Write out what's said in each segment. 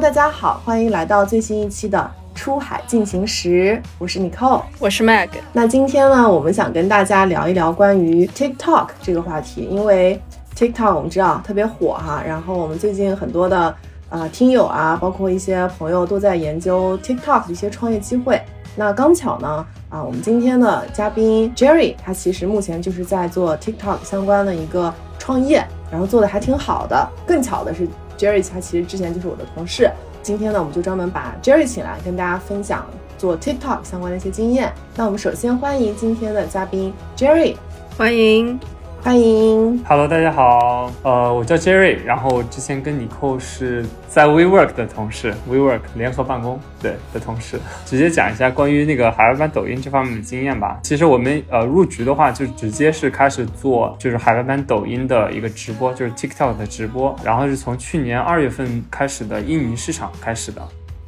大家好，欢迎来到最新一期的《出海进行时》，我是 Nicole，我是 Meg。那今天呢，我们想跟大家聊一聊关于 TikTok 这个话题，因为 TikTok 我们知道特别火哈，然后我们最近很多的啊听友啊，包括一些朋友都在研究 TikTok 的一些创业机会。那刚巧呢，啊，我们今天的嘉宾 Jerry，他其实目前就是在做 TikTok 相关的一个创业，然后做的还挺好的。更巧的是。Jerry 他其实之前就是我的同事，今天呢，我们就专门把 Jerry 请来，跟大家分享做 TikTok 相关的一些经验。那我们首先欢迎今天的嘉宾 Jerry，欢迎。欢迎，Hello，大家好，呃，我叫 Jerry，然后之前跟 Nicole 是在 WeWork 的同事，WeWork 联合办公对的同事，直接讲一下关于那个海外版抖音这方面的经验吧。其实我们呃入局的话，就直接是开始做就是海外版抖音的一个直播，就是 TikTok 的直播，然后是从去年二月份开始的印尼市场开始的。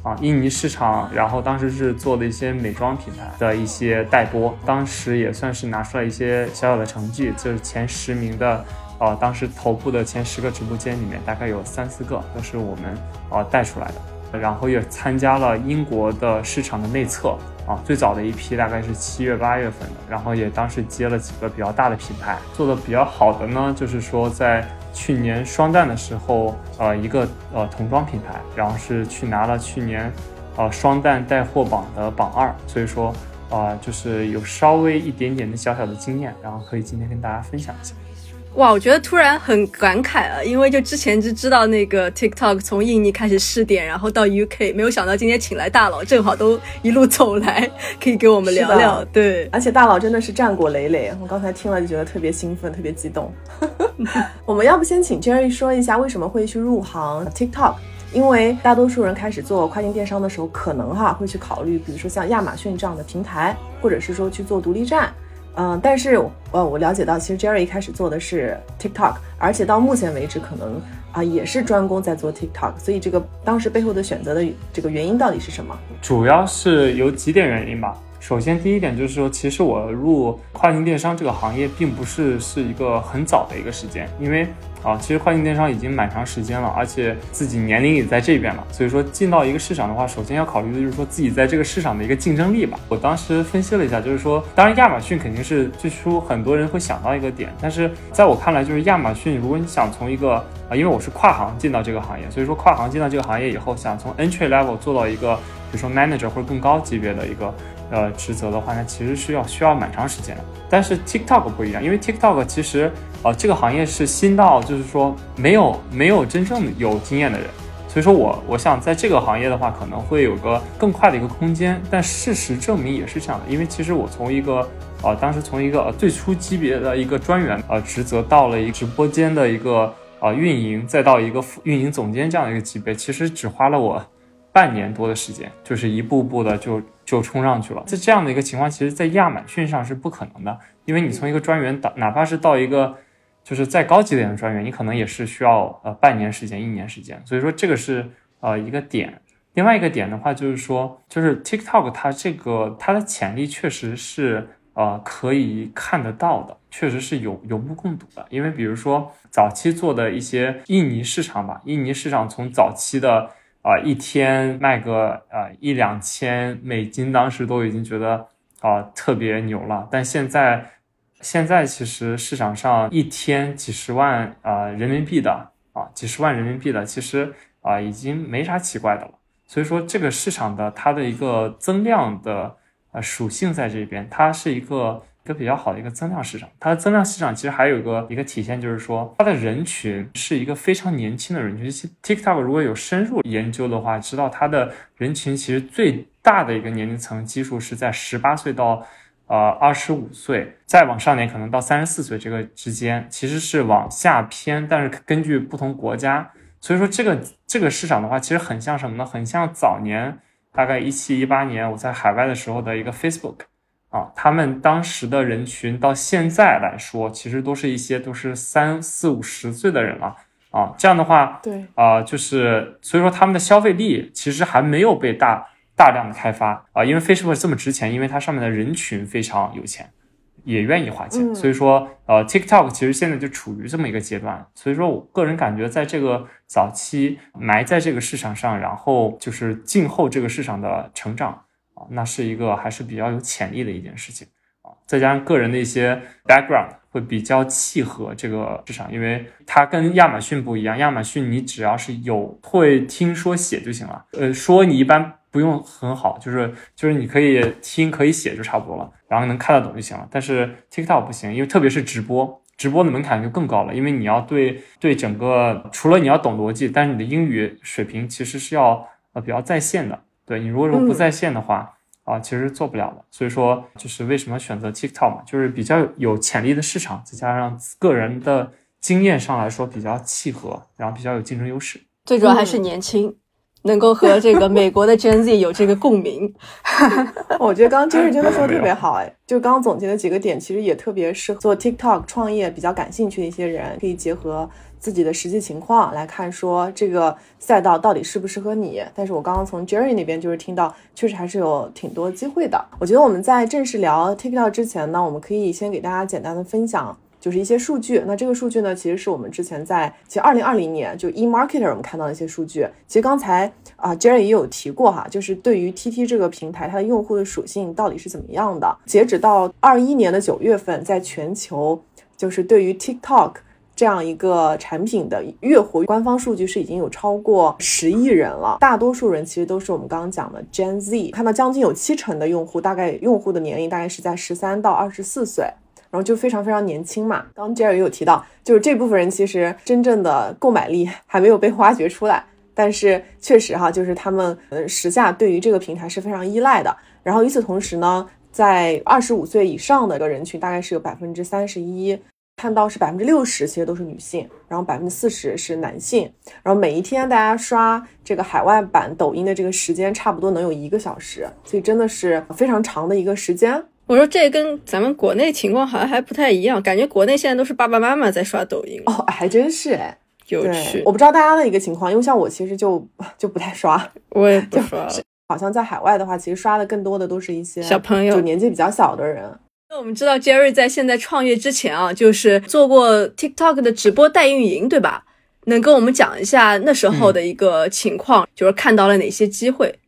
啊，印尼市场，然后当时是做的一些美妆品牌的一些代播，当时也算是拿出来一些小小的成绩，就是前十名的，呃，当时头部的前十个直播间里面，大概有三四个都是我们啊带出来的，然后也参加了英国的市场的内测，啊，最早的一批大概是七月八月份的，然后也当时接了几个比较大的品牌，做的比较好的呢，就是说在。去年双旦的时候，呃，一个呃童装品牌，然后是去拿了去年，呃双旦带货榜的榜二，所以说，啊，就是有稍微一点点的小小的经验，然后可以今天跟大家分享一下。哇，我觉得突然很感慨啊，因为就之前就知道那个 TikTok 从印尼开始试点，然后到 UK，没有想到今天请来大佬，正好都一路走来，可以给我们聊聊。对，而且大佬真的是战果累累，我刚才听了就觉得特别兴奋，特别激动。我们要不先请 Jerry 说一下为什么会去入行 TikTok？因为大多数人开始做跨境电商的时候，可能哈会去考虑，比如说像亚马逊这样的平台，或者是说去做独立站。嗯，但是呃，我了解到，其实 Jerry 一开始做的是 TikTok，而且到目前为止，可能啊也是专攻在做 TikTok，所以这个当时背后的选择的这个原因到底是什么？主要是有几点原因吧。首先，第一点就是说，其实我入跨境电商这个行业并不是是一个很早的一个时间，因为啊，其实跨境电商已经蛮长时间了，而且自己年龄也在这边了，所以说进到一个市场的话，首先要考虑的就是说自己在这个市场的一个竞争力吧。我当时分析了一下，就是说，当然亚马逊肯定是最初很多人会想到一个点，但是在我看来，就是亚马逊，如果你想从一个啊，因为我是跨行进到这个行业，所以说跨行进到这个行业以后，想从 entry level 做到一个，比如说 manager 或者更高级别的一个。呃，职责的话，那其实是要需要蛮长时间的。但是 TikTok 不一样，因为 TikTok 其实，呃，这个行业是新到，就是说没有没有真正有经验的人，所以说我我想在这个行业的话，可能会有个更快的一个空间。但事实证明也是这样的，因为其实我从一个，呃，当时从一个最初级别的一个专员，呃，职责到了一个直播间的一个呃运营，再到一个运营总监这样的一个级别，其实只花了我半年多的时间，就是一步步的就。就冲上去了，在这样的一个情况，其实，在亚马逊上是不可能的，因为你从一个专员到，哪怕是到一个就是再高级点的专员，你可能也是需要呃半年时间、一年时间。所以说，这个是呃一个点。另外一个点的话，就是说，就是 TikTok 它这个它的潜力确实是呃可以看得到的，确实是有有目共睹的。因为比如说早期做的一些印尼市场吧，印尼市场从早期的。啊，一天卖个呃一两千美金，当时都已经觉得啊特别牛了。但现在，现在其实市场上一天几十万啊人民币的啊几十万人民币的，其实啊已经没啥奇怪的了。所以说，这个市场的它的一个增量的呃属性在这边，它是一个。一个比较好的一个增量市场，它的增量市场其实还有一个一个体现，就是说它的人群是一个非常年轻的人群。TikTok 如果有深入研究的话，知道它的人群其实最大的一个年龄层基数是在十八岁到呃二十五岁，再往上点可能到三十四岁这个之间，其实是往下偏。但是根据不同国家，所以说这个这个市场的话，其实很像什么呢？很像早年大概一七一八年我在海外的时候的一个 Facebook。啊，他们当时的人群到现在来说，其实都是一些都是三四五十岁的人了啊。这样的话，对啊，就是所以说他们的消费力其实还没有被大大量的开发啊。因为 Facebook 这么值钱，因为它上面的人群非常有钱，也愿意花钱。嗯所以说，呃，TikTok 其实现在就处于这么一个阶段。所以说我个人感觉，在这个早期埋在这个市场上，然后就是静候这个市场的成长那是一个还是比较有潜力的一件事情啊。再加上个人的一些 background 会比较契合这个市场，因为它跟亚马逊不一样，亚马逊你只要是有会听说写就行了，呃，说你一般不用很好，就是就是你可以听可以写就差不多了，然后能看得懂就行了。但是 TikTok 不行，因为特别是直播，直播的门槛就更高了，因为你要对对整个除了你要懂逻辑，但是你的英语水平其实是要呃比较在线的。对你如果说不嗯在线的话，啊，其实做不了的。所以说，就是为什么选择 TikTok 嘛，就是比较有潜力的市场，再加上个人的经验上来说比较契合，然后比较有竞争优势。最主要还是年轻，能够和这个美国的 Gen Z 有这个共鸣。我觉得刚刚 Jerry 真的说的特别好，哎，就刚刚总结的几个点，其实也特别适合做 TikTok 创业比较感兴趣的一些人，可以结合自己的实际情况来看，说这个赛道到底适不适合你。但是我刚刚从 Jerry 那边就是听到，确实还是有挺多机会的。我觉得我们在正式聊 TikTok 之前呢，我们可以先给大家简单的分享。就是一些数据，那这个数据呢，其实是我们之前在其实二零二零年就 eMarketer 我们看到的一些数据。其实刚才啊、Jerry 也有提过哈，就是对于 TT 这个平台它的用户的属性到底是怎么样的。截止到二一年的九月份，在全球就是对于 TikTok 这样一个产品的月活官方数据是已经有超过十亿人了，大多数人其实都是我们刚刚讲的 Gen Z，看到将近有七成的用户，大概用户的年龄大概是在十三到二十四岁。然后就非常非常年轻嘛。刚刚 Jerry 也有提到，就是这部分人其实真正的购买力还没有被挖掘出来，但是确实哈，就是他们呃时下对于这个平台是非常依赖的。然后与此同时呢，在二十五岁以上的一个人群，大概是有百分之三十一。看到是百分之六十，其实都是女性，然后百分之四十是男性。然后每一天大家刷这个海外版抖音的这个时间，差不多能有一个小时，所以真的是非常长的一个时间。我说这跟咱们国内情况好像还不太一样，感觉国内现在都是爸爸妈妈在刷抖音，哦，还真是哎。对有趣，。我不知道大家的一个情况，因为像我其实就就不太刷，我也不刷了。好像在海外的话，其实刷的更多的都是一些小朋友就年纪比较小的人。那我们知道 Jerry 在现在创业之前啊，就是做过 TikTok 的直播代运营，对吧？能跟我们讲一下那时候的一个情况，就是看到了哪些机会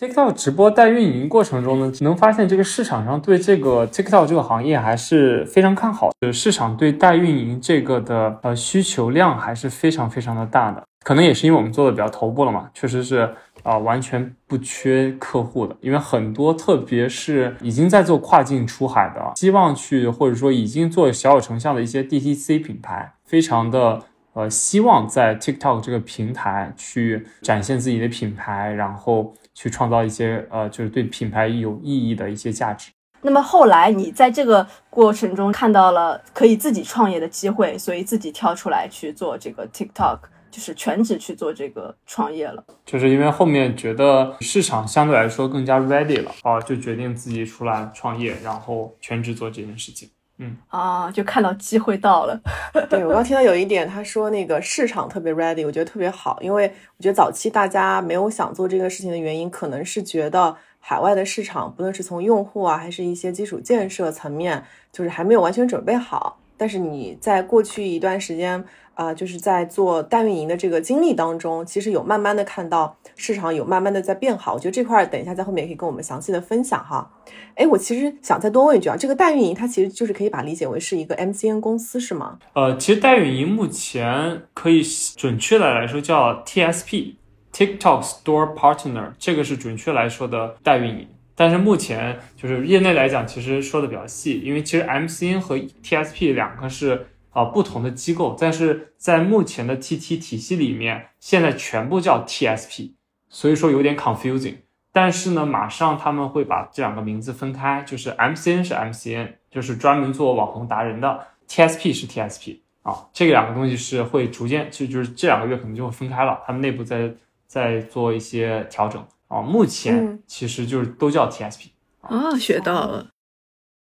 ？TikTok 直播代运营过程中呢，能发现这个市场上对这个 TikTok 这个行业还是非常看好的，市场对代运营这个的呃需求量还是非常非常的大的。可能也是因为我们做的比较头部了嘛，确实是啊、完全不缺客户的。因为很多特别是已经在做跨境出海的，希望去或者说已经做小有成效的一些 DTC 品牌，非常的呃希望在 TikTok 这个平台去展现自己的品牌，然后去创造一些呃就是对品牌有意义的一些价值。那么后来你在这个过程中看到了可以自己创业的机会，所以自己跳出来去做这个 TikTok，就是全职去做这个创业了。就是因为后面觉得市场相对来说更加 ready 了啊，就决定自己出来创业，然后全职做这件事情。嗯啊，就看到机会到了。对我刚听到有一点，他说那个市场特别 ready，我觉得特别好，因为我觉得早期大家没有想做这个事情的原因，可能是觉得海外的市场，不论是从用户啊，还是一些基础建设层面，就是还没有完全准备好。但是你在过去一段时间，啊、就是在做代运营的这个经历当中，其实有慢慢的看到市场有慢慢的在变好。我觉得这块等一下在后面也可以跟我们详细的分享哈。哎，我其实想再多问一句啊，这个代运营它其实就是可以把理解为是一个 MCN 公司是吗？呃，其实代运营目前可以准确的来说叫 TSP，TikTok Store Partner，这个是准确来说的代运营。但是目前就是业内来讲，其实说的比较细，因为其实 MCN 和 TSP 两个是啊、呃不同的机构，但是在目前的 TT 体系里面，现在全部叫 TSP，所以说有点 confusing。但是呢，马上他们会把这两个名字分开，就是 MCN 是 MCN，就是专门做网红达人的；TSP 是 TSP 啊，这两个东西是会逐渐就就是这两个月可能就会分开了，他们内部在在做一些调整啊。目前嗯其实就是都叫 TSP。啊，学到了。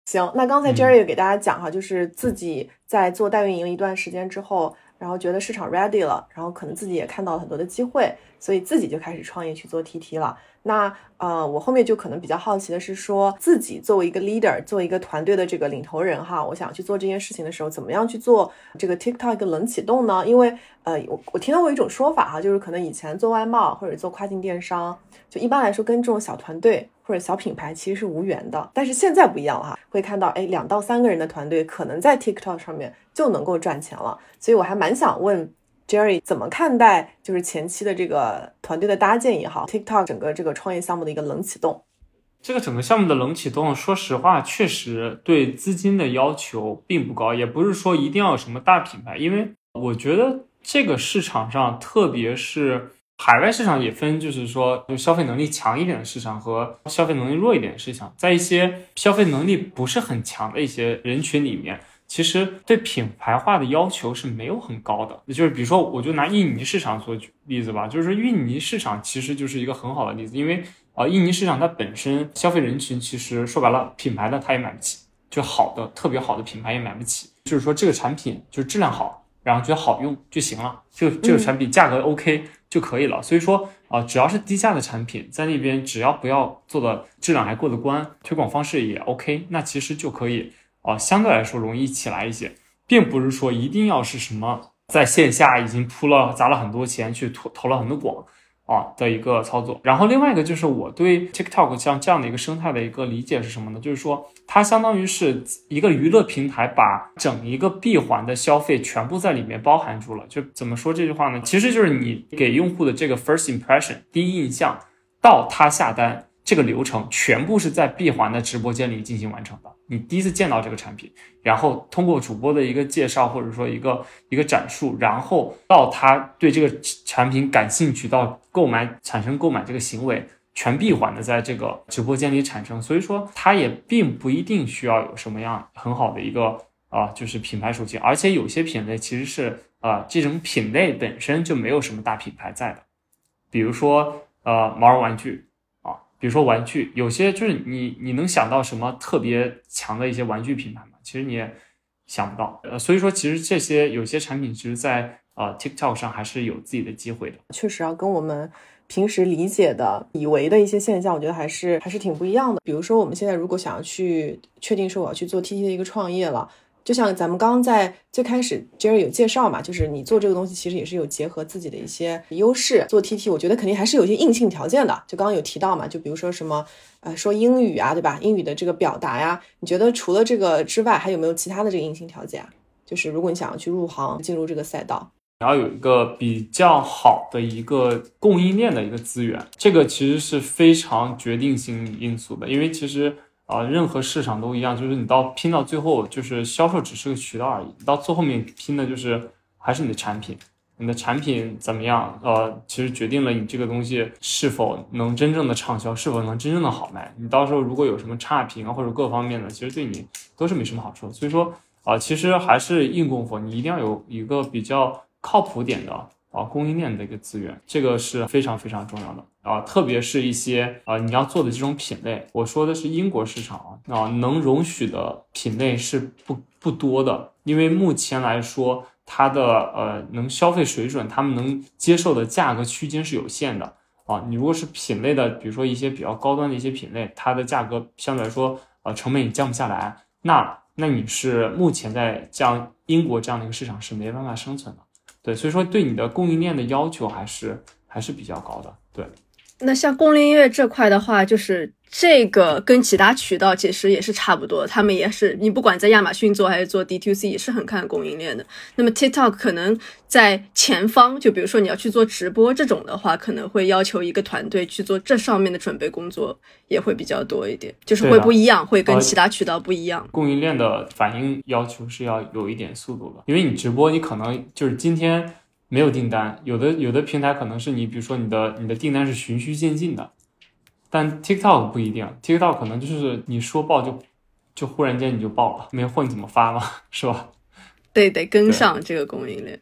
行，那刚才嗯 Jerry 也给大家讲哈，就是自己在做代运营一段时间之后，然后觉得市场 ready 了，然后可能自己也看到了很多的机会，所以自己就开始创业去做 TT 了。那呃，我后面就可能比较好奇的是，说自己作为一个 leader，作为一个团队的这个领头人哈，我想去做这件事情的时候，怎么样去做这个 TikTok 一个冷启动呢？因为呃，我我听到过一种说法哈，就是可能以前做外贸或者做跨境电商，就一般来说跟这种小团队或者小品牌其实是无缘的。但是现在不一样了哈，会看到哎，两到三个人的团队可能在 TikTok 上面就能够赚钱了。所以我还蛮想问。Jerry 怎么看待就是前期的这个团队的搭建也好，TikTok 整个这个创业项目的一个冷启动？这个整个项目的冷启动，说实话，确实对资金的要求并不高，也不是说一定要有什么大品牌，因为我觉得这个市场上，特别是海外市场也分，就是说就消费能力强一点的市场和消费能力弱一点的市场，在一些消费能力不是很强的一些人群里面。其实对品牌化的要求是没有很高的，就是比如说，我就拿印尼市场做举例子吧，就是说印尼市场其实就是一个很好的例子，因为啊，印尼市场它本身消费人群其实说白了，品牌的它也买不起，就好的特别好的品牌也买不起，就是说这个产品就是质量好，然后觉得好用就行了，就这个产品价格 OK 就可以了。所以说啊，只要是低价的产品，在那边只要不要做的质量还过得关，推广方式也 OK，那其实就可以。啊，相对来说容易起来一些，并不是说一定要是什么在线下已经铺了砸了很多钱去投投了很多广啊的一个操作。然后另外一个就是我对 TikTok 像这样的一个生态的一个理解是什么呢？就是说它相当于是一个娱乐平台，把整一个闭环的消费全部在里面包含住了。就怎么说这句话呢？其实就是你给用户的这个 first impression 第一印象到他下单。这个流程全部是在闭环的直播间里进行完成的。你第一次见到这个产品，然后通过主播的一个介绍或者说一个一个展述，然后到他对这个产品感兴趣，到购买产生购买这个行为，全闭环的在这个直播间里产生。所以说，它也并不一定需要有什么样很好的一个啊，就是品牌属性。而且有些品类其实是啊，这种品类本身就没有什么大品牌在的，比如说呃，毛绒玩具。比如说玩具，有些就是你你能想到什么特别强的一些玩具品牌吗？其实你也想不到。呃，所以说其实这些有些产品，其实在呃 TikTok 上还是有自己的机会的。确实啊，跟我们平时理解的、以为的一些现象，我觉得还是还是挺不一样的。比如说我们现在如果想要去确定说我要去做 TT 的一个创业了。就像咱们刚刚在最开始，Jerry 有介绍嘛，就是你做这个东西其实也是有结合自己的一些优势。做 TT，我觉得肯定还是有一些硬性条件的。就刚刚有提到嘛，就比如说什么，呃，说英语啊，对吧？英语的这个表达呀，你觉得除了这个之外，还有没有其他的这个硬性条件啊？就是如果你想要去入行，进入这个赛道，你要有一个比较好的一个供应链的一个资源，这个其实是非常决定性因素的，因为其实。啊，任何市场都一样，就是你到拼到最后，就是销售只是个渠道而已。到最后面拼的就是还是你的产品，你的产品怎么样？呃，其实决定了你这个东西是否能真正的畅销，是否能真正的好卖。你到时候如果有什么差评啊，或者各方面的，其实对你都是没什么好处。所以说啊，其实还是硬功夫，你一定要有一个比较靠谱点的。啊，供应链的一个资源，这个是非常非常重要的啊，特别是一些啊你要做的这种品类，我说的是英国市场啊，啊能容许的品类是不不多的，因为目前来说，它的呃能消费水准，他们能接受的价格区间是有限的啊。你如果是品类的，比如说一些比较高端的一些品类，它的价格相对来说啊成本也降不下来，那那你是目前在像英国这样的一个市场是没办法生存的。对，所以说对你的供应链的要求还是还是比较高的。对，那像供应链这块的话，就是。这个跟其他渠道其实也是差不多，他们也是你不管在亚马逊做还是做 D2C，也是很看供应链的。那么 TikTok 可能在前方，就比如说你要去做直播这种的话，可能会要求一个团队去做这上面的准备工作，也会比较多一点，就是会不一样，会跟其他渠道不一样。供应链的反应要求是要有一点速度的，因为你直播，你可能就是今天没有订单，有的有的平台可能是你，比如说你的你的订单是循序渐进的。但 TikTok 不一定，TikTok 可能就是你说爆就就忽然间你就爆了，没货你怎么发嘛，是吧？对，得跟上这个供应链。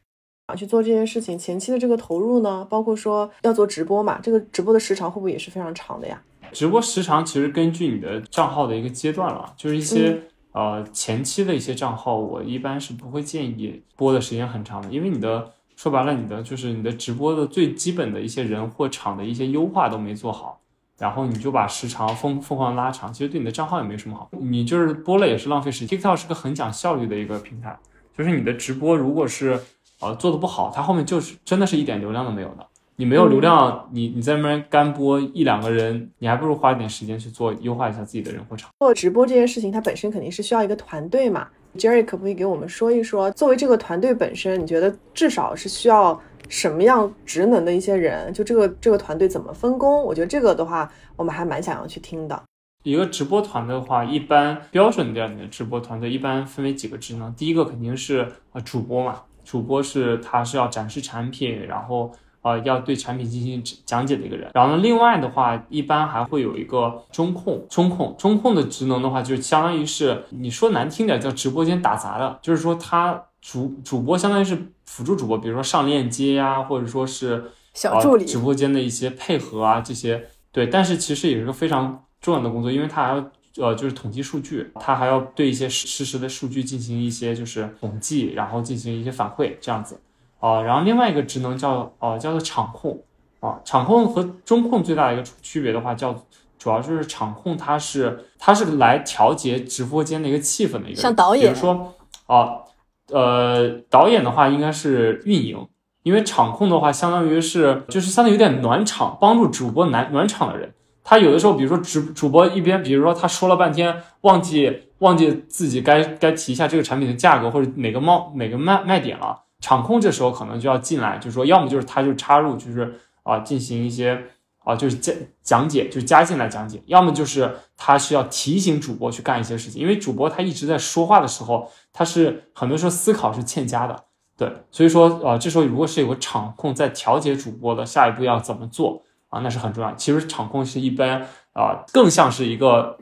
啊，去做这件事情前期的这个投入呢，包括说要做直播嘛，这个直播的时长会不会也是非常长的呀？直播时长其实根据你的账号的一个阶段了，就是一些呃前期的一些账号，我一般是不会建议播的时间很长的，因为你的说白了，你的就是你的直播的最基本的一些人或场的一些优化都没做好，然后你就把时长疯疯狂拉长，其实对你的账号也没什么好，你就是播了也是浪费时间。TikTok 是个很讲效率的一个平台，就是你的直播如果是呃做的不好，它后面就是真的是一点流量都没有的。你没有流量，你你在那边干播一两个人，你还不如花一点时间去做优化一下自己的人或场。做直播这件事情，它本身肯定是需要一个团队嘛。Jerry 可不可以给我们说一说，作为这个团队本身，你觉得至少是需要什么样职能的一些人？就这个这个团队怎么分工？我觉得这个的话，我们还蛮想要去听的。一个直播团的话，一般标准点的直播团队一般分为几个职能。第一个肯定是呃主播嘛，主播是他是要展示产品，然后。呃，要对产品进行讲解的一个人。然后呢，另外的话，一般还会有一个中控。中控，中控的职能的话，就相当于是你说难听点叫直播间打杂的，就是说他主主播相当于是辅助主播，比如说上链接呀，或者说是小助理，直播间的一些配合啊这些。对，但是其实也是个非常重要的工作，因为他还要呃就是统计数据，他还要对一些实时的数据进行一些就是统计，然后进行一些反馈这样子。啊，然后另外一个职能叫呃叫做场控啊，场控和中控最大的一个区别的话，叫主要就是场控，它是它是来调节直播间的一个气氛的一个，像导演，比如说啊呃呃导演的话应该是运营，因为场控的话相当于是就是相当于有点暖场，帮助主播暖暖场的人。他有的时候比如说主主播一边比如说他说了半天忘记忘记自己该该提一下这个产品的价格或者哪个猫哪个卖卖点了。场控这时候可能就要进来，就是说，要么就是他就插入，就是啊进行一些啊就是讲讲解，就是加进来讲解；要么就是他需要提醒主播去干一些事情，因为主播他一直在说话的时候，他是很多时候思考是欠佳的，对，所以说啊这时候如果是有个场控在调节主播的下一步要怎么做啊，那是很重要。其实场控是一般啊更像是一个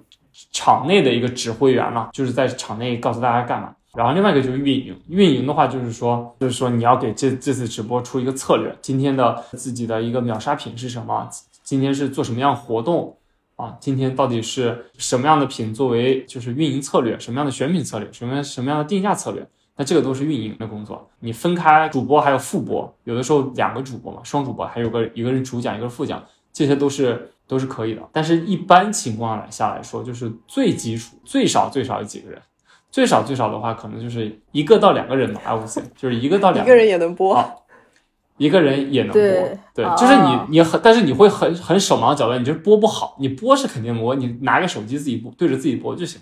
场内的一个指挥员了，就是在场内告诉大家干嘛。然后另外一个就是运营，运营的话就是说，就是说你要给这这次直播出一个策略，今天的自己的一个秒杀品是什么？今天是做什么样活动啊？今天到底是什么样的品作为就是运营策略？什么样的选品策略？什么样什么样的定价策略？那这个都是运营的工作。你分开主播还有副播，有的时候两个主播嘛，双主播还有个一个人主讲，一个是副讲，这些都是都是可以的。但是一般情况下来说，就是最基础最少最少有几个人。最少最少的话，可能就是一个到两个人吧。I would say，就是一个到两个人也能播，一个人也能播。对，就是你你很，但是你会很很手忙脚乱，你就是播不好。你播是肯定播，你拿个手机自己播，对着自己播就行。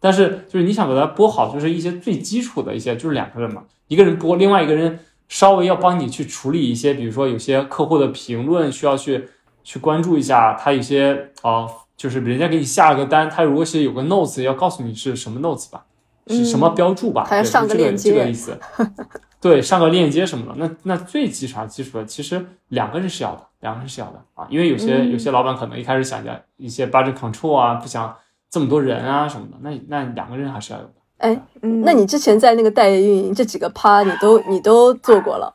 但是就是你想把它播好，就是一些最基础的一些，就是两个人嘛，一个人播，另外一个人稍微要帮你去处理一些，比如说有些客户的评论需要去去关注一下，他有些啊，就是人家给你下了个单，他如果是有个 notes，要告诉你是什么 notes 吧。是什么标注吧？还要上个链接，这个意思。对，上个链接什么的。那那最基础基础的，其实两个人是要的，两个人是要的啊。因为有些有些老板可能一开始想着一些 budget control 啊，不想这么多人啊什么的。那那两个人还是要有的。哎，那你之前在那个代运营这几个趴，你都你都做过了？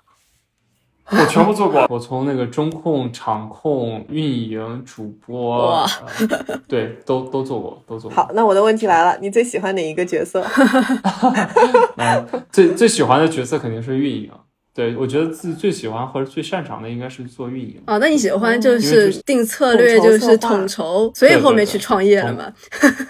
我全部做过，我从那个中控、场控、运营、主播，对，都都做过，都做过。好，那我的问题来了，你最喜欢哪一个角色？最最喜欢的角色肯定是运营。对，我觉得自己最喜欢或者最擅长的应该是做运营。哦，那你喜欢就是定策略，就是统筹，所以后面去创业了嘛？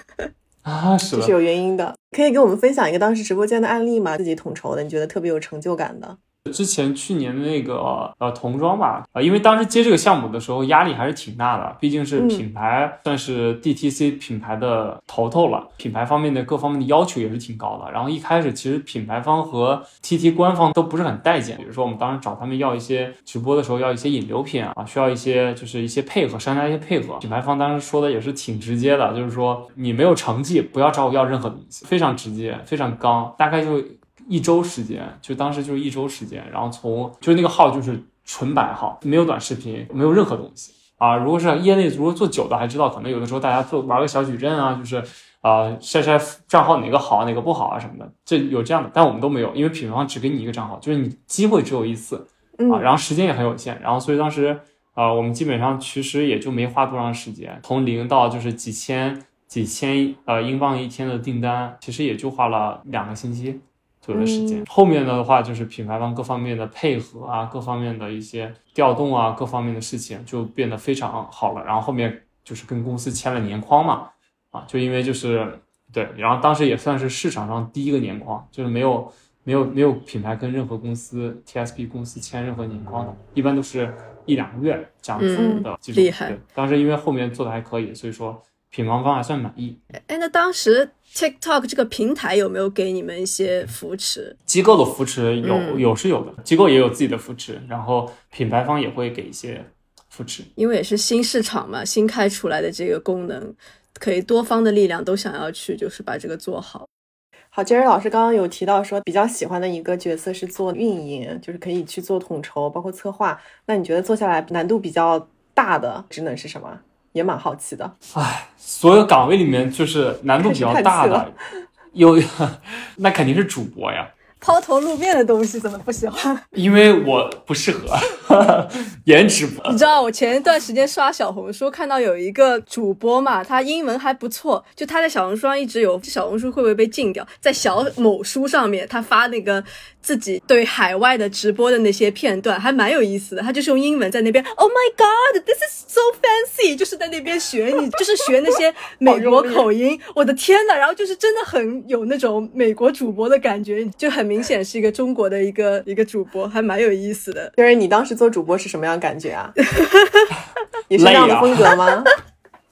啊，是这是有原因的。可以给我们分享一个当时直播间的案例吗？自己统筹的，你觉得特别有成就感的？之前去年的那个呃童装吧，啊，因为当时接这个项目的时候压力还是挺大的，毕竟是品牌，算是 DTC 品牌的头头了，品牌方面的各方面的要求也是挺高的。然后一开始其实品牌方和 TT 官方都不是很待见，比如说我们当时找他们要一些直播的时候要一些引流品啊，需要一些就是一些配合，商家一些配合，品牌方当时说的也是挺直接的，就是说你没有成绩不要找我要任何东西，非常直接，非常刚，大概就。一周时间，就当时就是一周时间，然后从就是那个号就是纯白号，没有短视频，没有任何东西啊。如果是业内如果做久的，还知道可能有的时候大家做玩个小矩阵啊，就是啊晒晒账号哪个好哪个不好啊什么的，这有这样的，但我们都没有，因为品牌方只给你一个账号，就是你机会只有一次啊，然后时间也很有限，然后所以当时啊我们基本上其实也就没花多长时间，从零到就是几千。几千呃英镑一天的订单，其实也就花了两个星期左右的时间。后面的话就是品牌方各方面的配合啊，各方面的一些调动啊，各方面的事情就变得非常好了。然后后面就是跟公司签了年框嘛，啊，就因为就是对，然后当时也算是市场上第一个年框，就是没有没有没有品牌跟任何公司 TSP 公司签任何年框的，一般都是一两个月这样子的这种。厉害对，当时因为后面做的还可以，所以说品牌方还算满意。哎，那当时 TikTok 这个平台有没有给你们一些扶持？机构的扶持有、嗯有是有的，机构也有自己的扶持，然后品牌方也会给一些扶持。因为也是新市场嘛，新开出来的这个功能，可以多方的力量都想要去，就是把这个做好。好，Jerry 老师刚刚有提到说比较喜欢的一个角色是做运营，就是可以去做统筹，包括策划。那你觉得做下来难度比较大的职能是什么？也蛮好奇的。所有岗位里面，就是难度比较大的，有 那肯定是主播呀，抛头露面的东西怎么不喜欢？因为我不适合颜值播。你知道我前一段时间刷小红书，看到有一个主播嘛，他英文还不错，就他在小红书上一直有，小红书会不会被禁掉？在小某书上面，他发那个自己对海外的直播的那些片段，还蛮有意思的。他就是用英文在那边，Oh my God，this is so fancy，就是在那边学你，就是学那些美国口音。我的天呐，然后就是真的很有那种美国主播的感觉，就很明显是一个中国的一个一个主播，还蛮有意思的。Jerry，你当时做主播是什么样的感觉啊？也是这样的风格吗？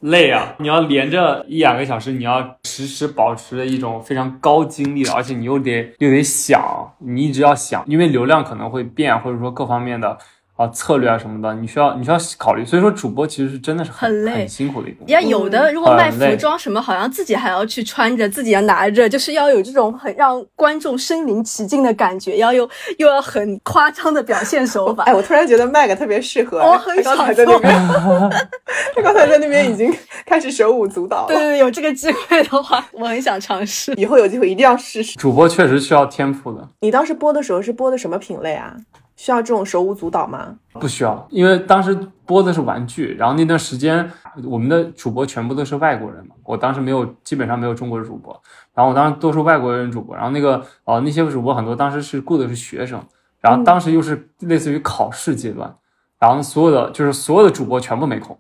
累啊！你要连着一两个小时，你要时时保持着一种非常高精力的，而且你又得又得想，你一直要想，因为流量可能会变，或者说各方面的啊策略啊什么的，你需要你需要考虑。所以说，主播其实是真的是很很累很辛苦的一个工作。呀，有的如果卖服装什么，好像自己还要去穿着，自己要拿着，就是要有这种很让观众身临其境的感觉，要有又要很夸张的表现手法哎，。我突然觉得麦克特别适合。我很他刚才想做在那边，他刚才在那边已经开始手舞足蹈了。对对对，有这个机会的话，我很想尝试。以后有机会一定要试试。主播确实需要天赋的，你当时播的时候是播的什么品类啊？需要这种手舞足蹈吗？不需要，因为当时播的是玩具，然后那段时间我们的主播全部都是外国人嘛，我当时没有，基本上没有中国的主播，然后我当时都是外国人主播，然后那个呃那些主播很多当时是雇的是学生，然后当时又是类似于考试阶段，然后所有的就是所有的主播全部没空，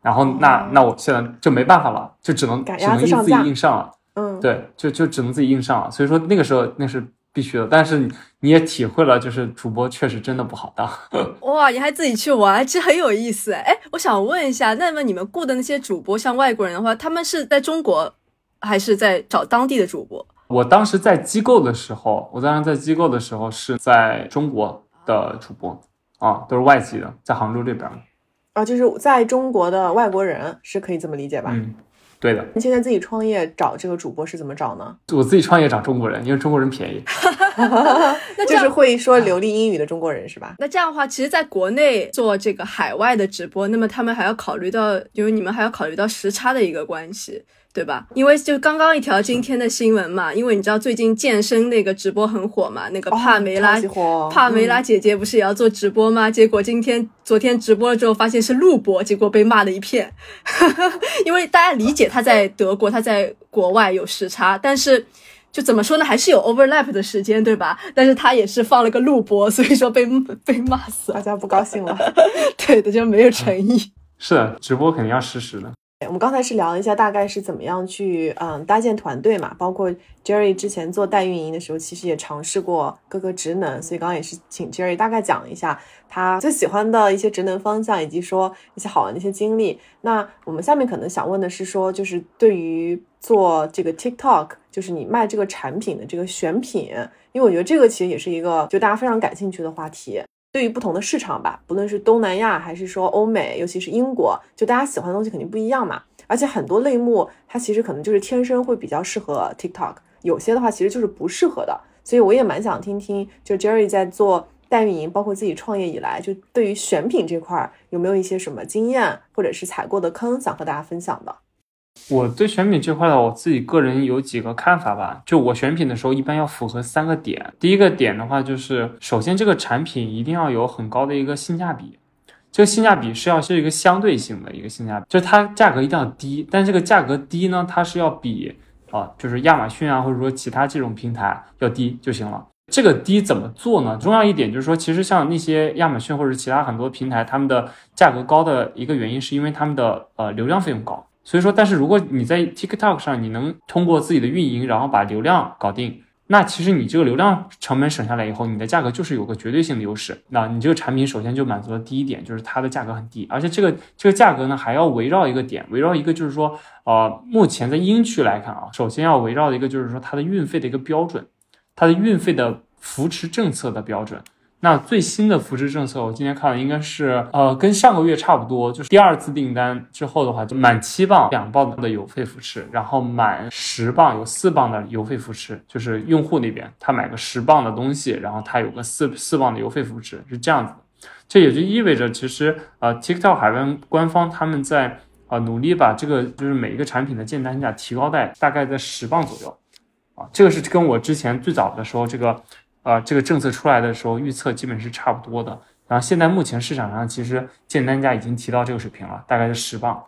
然后那那我现在就没办法了，就只能赶只能硬自己硬上了。嗯，对，就就只能自己硬上了。所以说那个时候那是必须的，但是你你也体会了，就是主播确实真的不好当。哇，你还自己去玩，这很有意思哎。我想问一下，那么你们雇的那些主播，像外国人的话，他们是在中国，还是在找当地的主播？我当时在机构的时候，我当时在机构的时候是在中国的主播啊，都是外籍的，在杭州这边。啊，就是在中国的外国人是可以这么理解吧？嗯，对的，你现在自己创业找这个主播是怎么找呢？我自己创业找中国人，因为中国人便宜。那就是会说流利英语的中国人是吧？那这样的话，其实在国内做这个海外的直播，那么他们还要考虑到，因为你们还要考虑到时差的一个关系，对吧？因为就刚刚一条今天的新闻嘛，因为你知道最近健身那个直播很火嘛，那个帕梅拉、帕梅拉姐姐不是也要做直播吗？结果今天昨天直播了之后，发现是录播，结果被骂了一片。因为大家理解他在德国，他在国外有时差，但是。就怎么说呢，还是有 overlap 的时间，对吧？但是他也是放了个录播，所以说被 被骂死了。大家不高兴了。对的，就没有诚意。是的，直播肯定要实时的。我们刚才是聊了一下大概是怎么样去嗯搭建团队嘛，包括 Jerry 之前做代运营的时候，其实也尝试过各个职能，所以刚刚也是请 Jerry 大概讲一下他最喜欢的一些职能方向，以及说一些好玩的一些经历。那我们下面可能想问的是说，就是对于做这个 TikTok，就是你卖这个产品的这个选品，因为我觉得这个其实也是一个就大家非常感兴趣的话题。对于不同的市场吧，不论是东南亚还是说欧美，尤其是英国，就大家喜欢的东西肯定不一样嘛。而且很多类目它其实可能就是天生会比较适合 TikTok，有些的话其实就是不适合的。所以我也蛮想听听，就 Jerry 在做代运营，包括自己创业以来，就对于选品这块有没有一些什么经验，或者是踩过的坑，想和大家分享的？我对选品这块的，我自己个人有几个看法吧。就我选品的时候，一般要符合三个点。第一个点的话，就是首先这个产品一定要有很高的一个性价比，这个性价比是要是一个相对性的一个性价比，就是它价格一定要低，但这个价格低呢，它是要比啊，就是亚马逊啊，或者说其他这种平台要低就行了。这个低怎么做呢？重要一点就是说，其实像那些亚马逊或者其他很多平台，他们的价格高的一个原因是因为他们的呃流量费用高。所以说，但是如果你在 TikTok 上，你能通过自己的运营，然后把流量搞定，那其实你这个流量成本省下来以后，你的价格就是有个绝对性的优势。那你这个产品首先就满足了第一点，就是它的价格很低，而且这个这个价格呢还要围绕一个点，围绕一个就是说，呃，目前在英区来看啊，首先要围绕一个就是说它的运费的一个标准，它的运费的扶持政策的标准。那最新的扶持政策，我今天看了，应该是呃，跟上个月差不多，就是第二次订单之后的话，就满七磅两磅的邮费扶持，然后满十磅有四磅的邮费扶持，就是用户那边他买个十磅的东西，然后他有个四四磅的邮费扶持，是这样子。这也就意味着，其实呃，TikTok 海外官方他们在啊努力把这个就是每一个产品的建单价提高在大概在十磅左右，啊，这个是跟我之前最早的时候这个。啊，这个政策出来的时候预测基本是差不多的。然后现在目前市场上其实建单价已经提到这个水平了，大概是十磅。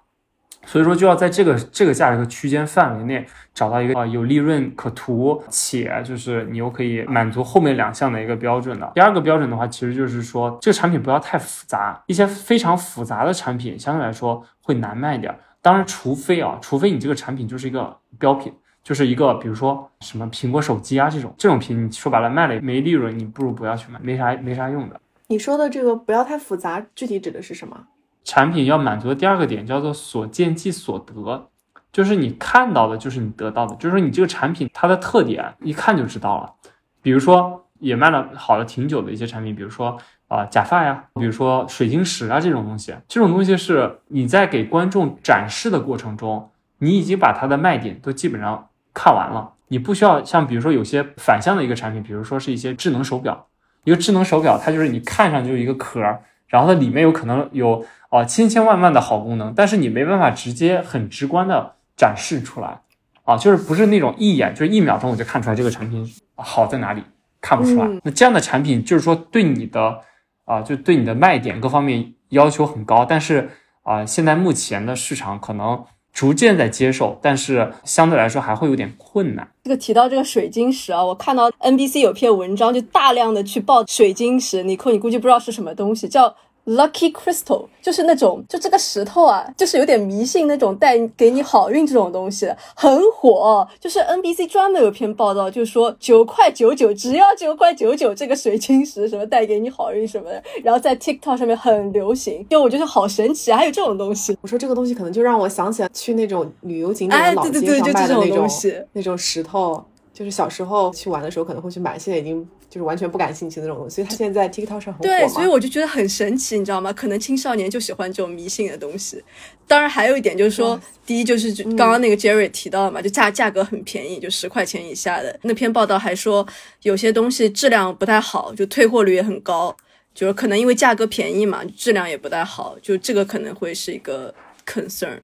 所以说就要在这个这个价格区间范围内找到一个啊有利润可图，且就是你又可以满足后面两项的一个标准的。第二个标准的话，其实就是说这个产品不要太复杂，一些非常复杂的产品相对来说会难卖点。当然，除非啊，除非你这个产品就是一个标品。就是一个，比如说什么苹果手机啊这种这种品，你说白了卖了没利润，你不如不要去买，没啥没啥用的。你说的这个不要太复杂，具体指的是什么？产品要满足的第二个点叫做所见即所得，就是你看到的，就是你得到的，就是说你这个产品它的特点一看就知道了。比如说也卖了好了挺久的一些产品，比如说啊假发呀，比如说水晶石啊这种东西，这种东西是你在给观众展示的过程中，你已经把它的卖点都基本上。看完了，你不需要像比如说有些反向的一个产品，比如说是一些智能手表，一个智能手表，它就是你看上去一个壳，然后它里面有可能有啊千千万万的好功能，但是你没办法直接很直观的展示出来啊，就是不是那种一眼就是一秒钟我就看出来这个产品好在哪里，看不出来。那这样的产品就是说对你的啊，就对你的卖点各方面要求很高，但是啊，现在目前的市场可能。逐渐在接受，但是相对来说还会有点困难。这个提到这个水晶石啊，我看到 NBC 有篇文章，就大量的去报水晶石，你扣你估计不知道是什么东西，叫。Lucky crystal 就是那种，就这个石头啊，就是有点迷信那种带给你好运这种东西，很火。就是 NBC 专门有篇报道，就是说九块九九，只要九块九九，这个水晶石什么带给你好运什么的，然后在 TikTok 上面很流行，就我觉得好神奇啊，还有这种东西。我说这个东西可能就让我想起来去那种旅游景点的老街上卖的那种东西那种石头。就是小时候去玩的时候可能会去买，现在已经就是完全不感兴趣的那种东西。所以它现在在 TikTok 上很火对，所以我就觉得很神奇，你知道吗？可能青少年就喜欢这种迷信的东西。当然，还有一点就是说，第一就是刚刚那个 Jerry 提到嘛，就价价格很便宜，就十块钱以下的。那篇报道还说，有些东西质量不太好，就退货率也很高，就是可能因为价格便宜嘛，质量也不太好，就这个可能会是一个 concern。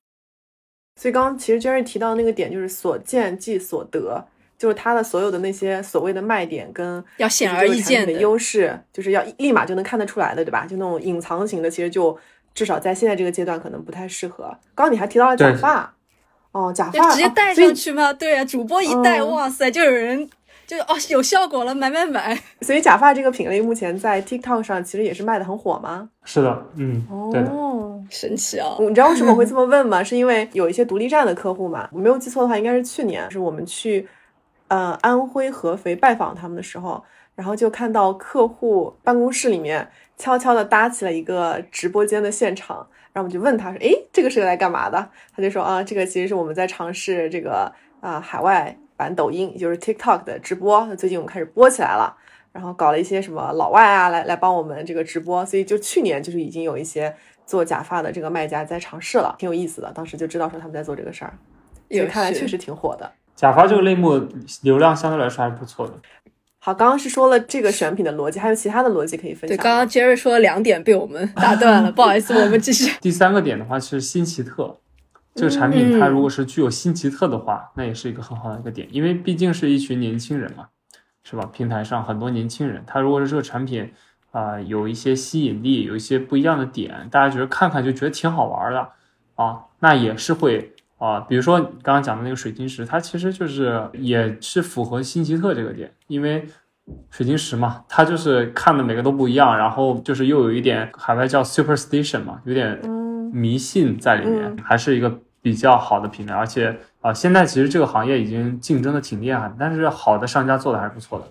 所以刚刚其实 Jerry 提到那个点就是所见即所得。就是它的所有的那些所谓的卖点跟要显而易见的优势，就是要立马就能看得出来的，对吧？就那种隐藏型的，其实就至少在现在这个阶段可能不太适合。刚刚你还提到了假发，哦，假发直接戴上去吗？对啊，主播一戴，哇塞，就有人就哦有效果了，买买买。所以假发这个品类目前在 TikTok 上其实也是卖的很火吗？是的，嗯，哦，神奇哦！你知道为什么我会 这么问吗？是因为有一些独立站的客户嘛，我没有记错的话，应该是去年是我们去。呃，安徽合肥拜访他们的时候，然后就看到客户办公室里面悄悄的搭起了一个直播间的现场，然后我们就问他说：“诶，这个是来干嘛的？”他就说：“啊，这个其实是我们在尝试这个啊海外版抖音，就是 TikTok 的直播。最近我们开始播起来了，然后搞了一些什么老外啊来来帮我们这个直播，所以就去年就是已经有一些做假发的这个卖家在尝试了，挺有意思的。当时就知道说他们在做这个事儿，所以看来确实挺火的。”假发这个类目流量相对来说还是不错的。好，刚刚是说了这个选品的逻辑，还有其他的逻辑可以分享。对，刚刚 Jerry 说了两点，被我们打断了，不好意思，我们继续。第三个点的话是新奇特，这个产品它如果是具有新奇特的话，那也是一个很好的一个点，因为毕竟是一群年轻人嘛，是吧？平台上很多年轻人，他如果是这个产品啊有一些吸引力，有一些不一样的点，大家觉得看看就觉得挺好玩的啊，那也是会啊，比如说刚刚讲的那个水晶石，它其实就是也是符合新奇特这个点，因为水晶石嘛，它就是看的每个都不一样，然后就是又有一点海外叫 superstition 嘛，有点迷信在里面，还是一个比较好的品牌，而且啊，现在其实这个行业已经竞争的挺厉害，但是好的商家做的还是不错的。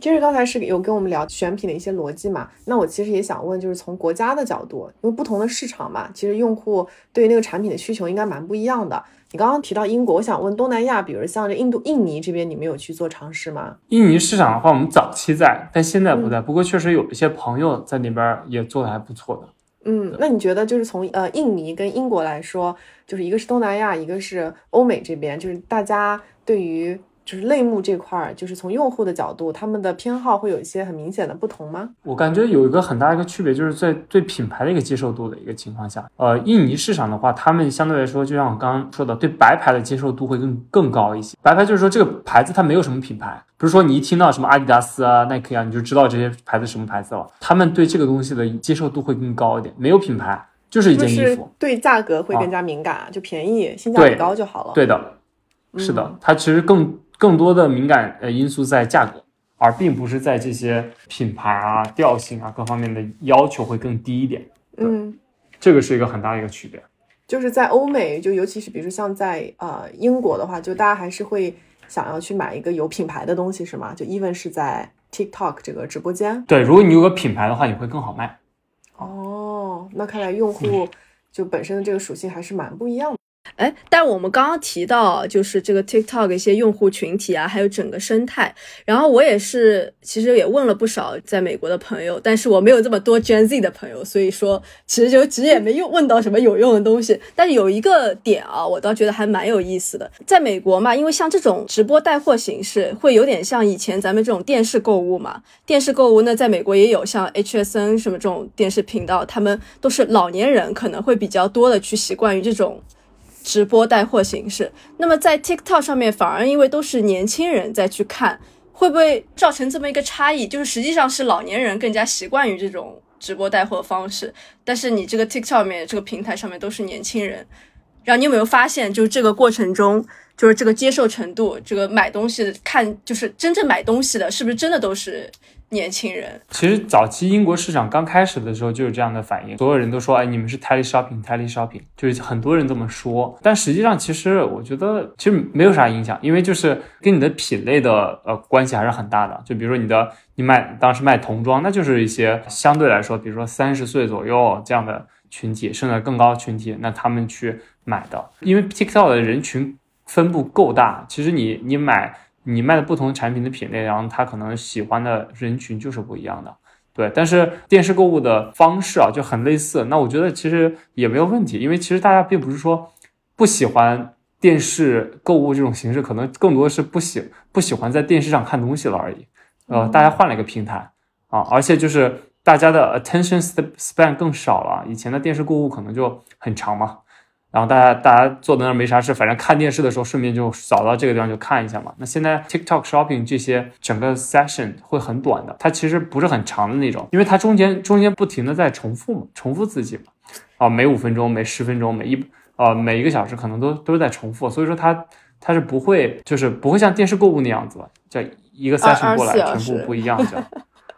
其实刚才是有跟我们聊选品的一些逻辑嘛，那我其实也想问，就是从国家的角度，因为不同的市场嘛，其实用户对于那个产品的需求应该蛮不一样的。你刚刚提到英国，我想问东南亚，比如像这印度、印尼这边，你们有去做尝试吗？印尼市场的话，我们早期在，但现在不在。不过确实有一些朋友在那边也做的还不错的。嗯，那你觉得就是从呃印尼跟英国来说，就是一个是东南亚，一个是欧美这边，就是大家对于。就是类目这块儿，就是从用户的角度，他们的偏好会有一些很明显的不同吗？我感觉有一个很大一个区别，就是在对品牌的一个接受度的一个情况下，呃，印尼市场的话，他们相对来说，就像我刚刚说的，对白牌的接受度会更更高一些。白牌就是说这个牌子它没有什么品牌，不是说你一听到什么阿迪达斯啊、耐克啊，你就知道这些牌子什么牌子了。他们对这个东西的接受度会更高一点，没有品牌就是一件衣服，对价格会更加敏感，就便宜、性价比高就好了。对的，是的，它其实更。更多的敏感呃因素在价格，而并不是在这些品牌啊、调性啊各方面的要求会更低一点。嗯，这个是一个很大的一个区别。就是在欧美，就尤其是比如说像在呃英国的话，就大家还是会想要去买一个有品牌的东西，是吗？就 even 是在 TikTok 这个直播间。对，如果你有个品牌的话，你会更好卖。哦，那看来用户就本身的这个属性还是蛮不一样的。哎，但我们刚刚提到，就是这个 TikTok 一些用户群体啊，还有整个生态。然后我也是，其实也问了不少在美国的朋友，但是我没有这么多 Gen Z 的朋友，所以说其实就其实也没用问到什么有用的东西。但是有一个点啊，我倒觉得还蛮有意思的。在美国嘛，因为像这种直播带货形式，会有点像以前咱们这种电视购物嘛。电视购物呢，在美国也有像 HSN 什么这种电视频道，他们都是老年人可能会比较多的去习惯于这种。直播带货形式，那么在 TikTok 上面反而因为都是年轻人在去看，会不会造成这么一个差异？就是实际上是老年人更加习惯于这种直播带货方式，但是你这个 TikTok 上面这个平台上面都是年轻人，然后你有没有发现，就是这个过程中，就是这个接受程度，这个买东西的看，就是真正买东西的，是不是真的都是？年轻人其实早期英国市场刚开始的时候就有这样的反应，所有人都说，哎，你们是 tele shopping，tele shopping，就是很多人这么说。但实际上，其实我觉得其实没有啥影响，因为就是跟你的品类的呃关系还是很大的。就比如说你的你卖当时卖童装，那就是一些相对来说，比如说三十岁左右这样的群体，甚至更高群体，那他们去买的，因为 TikTok 的人群分布够大，其实你你买。你卖的不同产品的品类，然后他可能喜欢的人群就是不一样的，对。但是电视购物的方式啊就很类似，那我觉得其实也没有问题，因为其实大家并不是说不喜欢电视购物这种形式，可能更多是不喜不喜欢在电视上看东西了而已。呃，大家换了一个平台啊，而且就是大家的 attention span 更少了，以前的电视购物可能就很长嘛。然后大家大家坐在那儿没啥事，反正看电视的时候顺便就扫到这个地方就看一下嘛。那现在 TikTok Shopping 这些整个 session 会很短的，它其实不是很长的那种，因为它中间中间不停的在重复嘛，重复自己嘛。啊，每五分钟、每十分钟、每一呃每一个小时可能都都是在重复，所以说它它是不会就是不会像电视购物那样子，叫一个 session 过来全部不一样的。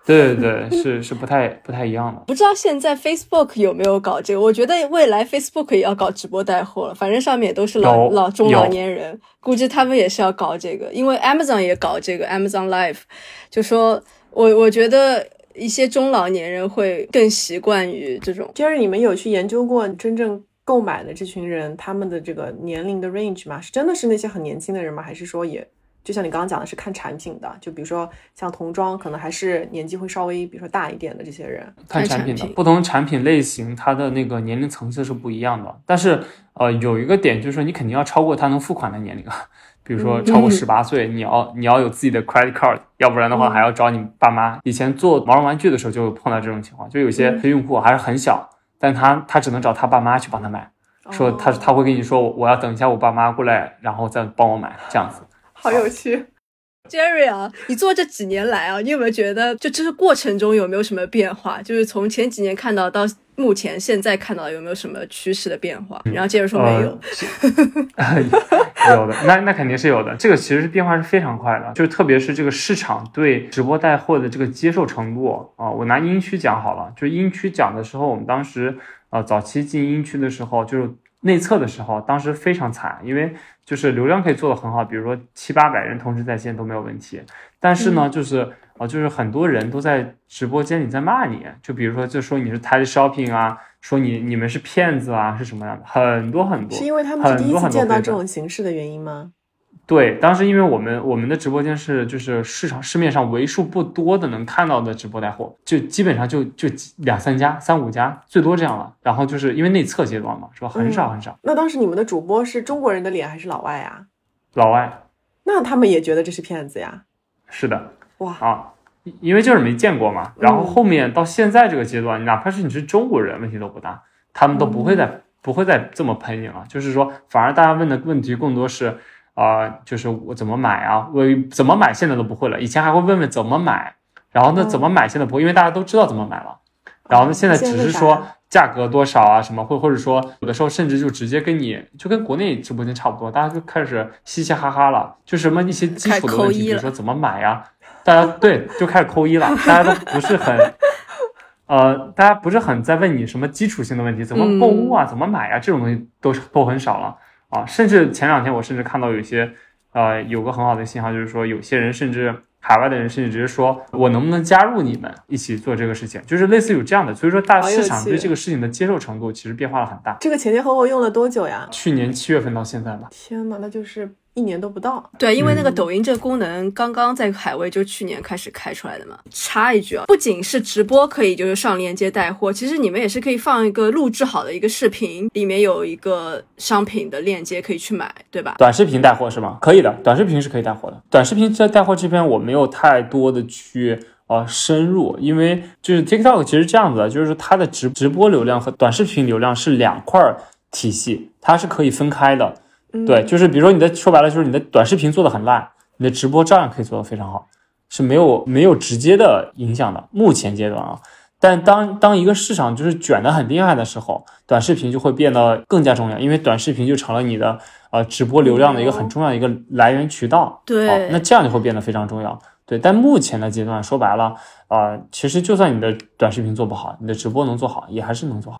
对对对，是是不太不太一样的。不知道现在 Facebook 有没有搞这个？我觉得未来 Facebook 也要搞直播带货了。反正上面也都是老老中老年人，估计他们也是要搞这个。因为 Amazon 也搞这个 Amazon Live，就说我我觉得一些中老年人会更习惯于这种。就是你们有去研究过真正购买的这群人他们的这个年龄的 range 吗？是真的是那些很年轻的人吗？还是说也？就像你刚刚讲的是看产品的，就比如说像童装，可能还是年纪会稍微，比如说大一点的这些人看产品的，不同产品类型，它的那个年龄层次是不一样的。但是呃，有一个点就是说，你肯定要超过他能付款的年龄啊，比如说超过十八岁，你要你要有自己的 credit card，要不然的话还要找你爸妈。以前做毛绒玩具的时候就碰到这种情况，就有些用户还是很小，但他他只能找他爸妈去帮他买，说他他会跟你说我要等一下我爸妈过来，然后再帮我买这样子。好有趣，Jerry 啊，你做这几年来啊，你有没有觉得就这个过程中有没有什么变化？就是从前几年看到到目前现在看到有没有什么趋势的变化？然后接着说没有，呃、有的，那那肯定是有的。这个其实变化是非常快的，就是特别是这个市场对直播带货的这个接受程度啊。我拿音区讲好了，就是英区讲的时候，我们当时呃早期进音区的时候，就是内测的时候，当时非常惨，因为。就是流量可以做得很好，比如说七八百人同时在线都没有问题。但是呢，就是啊，就是很多人都在直播间里在骂你，就比如说就说你是 Tide Shopping 啊，说你你们是骗子啊，是什么样的？很多很多。是因为他们是第一次见到这种形式的原因吗？对，当时因为我们我们的直播间是就是市场市面上为数不多的能看到的直播带货，就基本上就就两三家、三五家，最多这样了。然后就是因为内测阶段嘛，是吧？很少很少。那当时你们的主播是中国人的脸还是老外啊？老外。那他们也觉得这是骗子呀？是的。哇啊，因为就是没见过嘛。然后后面到现在这个阶段，哪怕是你是中国人，问题都不大，他们都不会再不会再这么喷你了。就是说，反而大家问的问题更多是。啊，就是我怎么买啊？我怎么买现在都不会了，以前还会问问怎么买，然后呢怎么买现在不会，因为大家都知道怎么买了。然后呢现在只是说价格多少啊什么，或或者说有的时候甚至就直接跟你就跟国内直播间差不多，大家就开始嘻嘻哈哈了，就什么一些基础的问题，比如说怎么买呀，大家对就开始扣一了，大家都不是很，呃，大家不是很在问你什么基础性的问题，怎么购物啊，怎么买啊，这种东西都都很少了。啊，甚至前两天我甚至看到有些，呃，有个很好的信号，就是说有些人甚至海外的人甚至直接说，我能不能加入你们一起做这个事情，就是类似有这样的。所以说，大市场对这个事情的接受程度其实变化了很大。这个前前后后用了多久呀？去年七月份到现在吧。天呐，那就是。一年都不到，对，因为那个抖音这个功能刚刚在海外就去年开始开出来的嘛。插一句啊，不仅是直播可以就是上链接带货，其实你们也是可以放一个录制好的一个视频，里面有一个商品的链接可以去买，对吧？短视频带货是吗？可以的，短视频是可以带货的。短视频在带货这边我没有太多的去啊深入，因为就是 TikTok 其实这样子的，就是它的直直播流量和短视频流量是两块体系，它是可以分开的。对，就是比如说你的说白了就是你的短视频做的很烂，你的直播照样可以做的非常好，是没有没有直接的影响的。目前阶段啊，但当当一个市场就是卷的很厉害的时候，短视频就会变得更加重要，因为短视频就成了你的呃直播流量的一个很重要的一个来源渠道。对，那这样就会变得非常重要。对，但目前的阶段说白了啊，其实就算你的短视频做不好，你的直播能做好也还是能做好。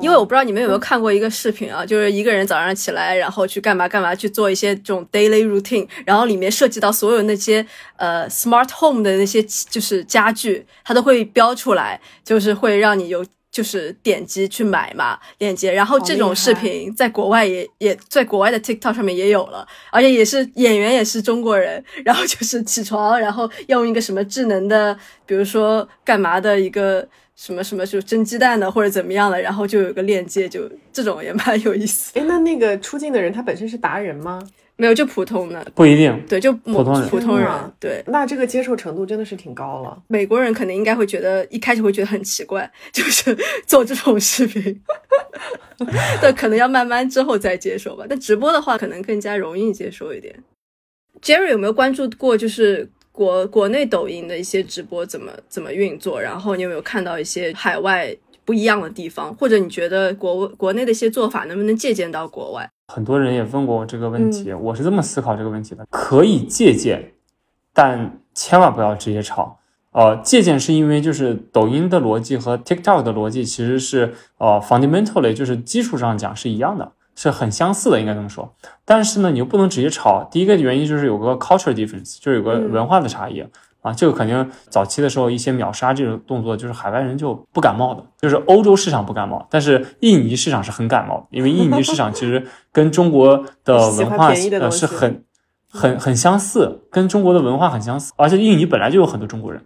因为我不知道你们有没有看过一个视频啊，就是一个人早上起来，然后去干嘛干嘛去做一些这种 daily routine，然后里面涉及到所有那些呃 smart home 的那些就是家具，它都会标出来，就是会让你有就是点击去买嘛链接。然后这种视频在国外也也在国外的 TikTok 上面也有了，而且也是演员也是中国人，然后就是起床，然后用一个什么智能的，比如说干嘛的一个。什么什么就蒸鸡蛋的或者怎么样的，然后就有个链接，就这种也蛮有意思。哎，那那个出镜的人他本身是达人吗？没有，就普通的。不一定。对，就普通人。普通人。对。那这个接受程度真的是挺高了。美国人可能应该会觉得一开始会觉得很奇怪，就是做这种视频。对，可能要慢慢之后再接受吧。但直播的话，可能更加容易接受一点。Jerry 有没有关注过？就是。国国内抖音的一些直播怎么怎么运作？然后你有没有看到一些海外不一样的地方？或者你觉得国国内的一些做法能不能借鉴到国外？很多人也问过我这个问题，我是这么思考这个问题的：可以借鉴，但千万不要直接抄。呃，借鉴是因为就是抖音的逻辑和 TikTok 的逻辑其实是呃 fundamentally 就是基础上讲是一样的。是很相似的，应该这么说。但是呢，你又不能直接抄。第一个原因就是有个 culture difference，就是有个文化的差异啊。这个肯定早期的时候一些秒杀这种动作，就是海外人就不感冒的，就是欧洲市场不感冒，但是印尼市场是很感冒，因为印尼市场其实跟中国的文化呃 是很很很相似，跟中国的文化很相似。而且印尼本来就有很多中国人，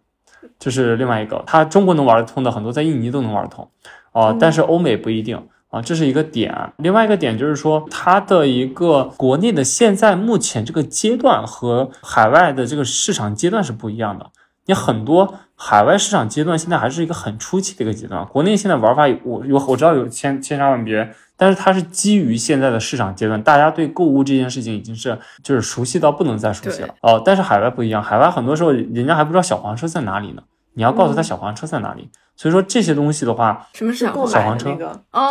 就是另外一个，他中国能玩得通的很多，在印尼都能玩得通啊。但是欧美不一定。啊，这是一个点。另外一个点就是说，它的一个国内的现在目前这个阶段和海外的这个市场阶段是不一样的。你很多海外市场阶段现在还是一个很初期的一个阶段，国内现在玩法有我有我知道有千千差万别，但是它是基于现在的市场阶段，大家对购物这件事情已经是就是熟悉到不能再熟悉了哦。但是海外不一样，海外很多时候人家还不知道小黄车在哪里呢，你要告诉他小黄车在哪里。所以说这些东西的话，什么是购小黄车？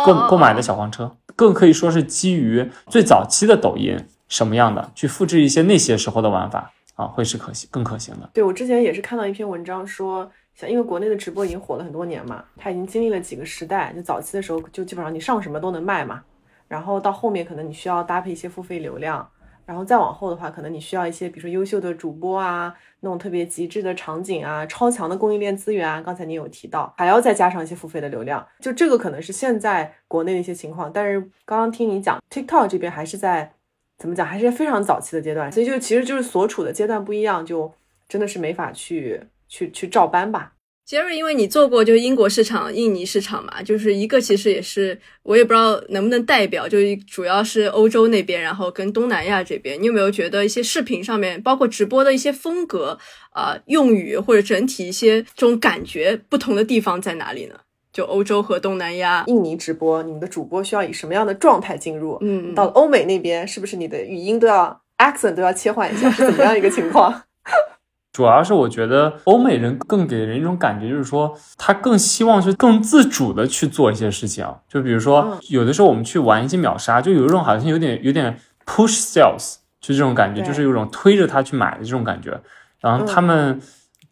购购买的小黄车，更可以说是基于最早期的抖音什么样的，去复制一些那些时候的玩法啊，会是可行更可行的。对我之前也是看到一篇文章说，像因为国内的直播已经火了很多年嘛，它已经经历了几个时代。就早期的时候，就基本上你上什么都能卖嘛，然后到后面可能你需要搭配一些付费流量，然后再往后的话，可能你需要一些比如说优秀的主播啊，那种特别极致的场景啊，超强的供应链资源啊。刚才你有提到，还要再加上一些付费的流量，就这个可能是现在国内的一些情况。但是刚刚听你讲，TikTok 这边还是在怎么讲，还是非常早期的阶段，所以就其实就是所处的阶段不一样，就真的是没法去去去照搬吧。杰瑞，因为你做过就是英国市场、印尼市场嘛，就是一个其实也是我也不知道能不能代表，就是主要是欧洲那边，然后跟东南亚这边，你有没有觉得一些视频上面，包括直播的一些风格啊、用语或者整体一些这种感觉不同的地方在哪里呢？就欧洲和东南亚，印尼直播，你们的主播需要以什么样的状态进入？嗯，到了欧美那边，是不是你的语音都要 accent 都要切换一下？是怎么样一个情况？主要是我觉得欧美人更给人一种感觉，就是说他更希望去更自主的去做一些事情。就比如说嗯，有的时候我们去玩一些秒杀，就有一种好像有点有点 push sales，就这种感觉，就是有种推着他去买的这种感觉。然后他们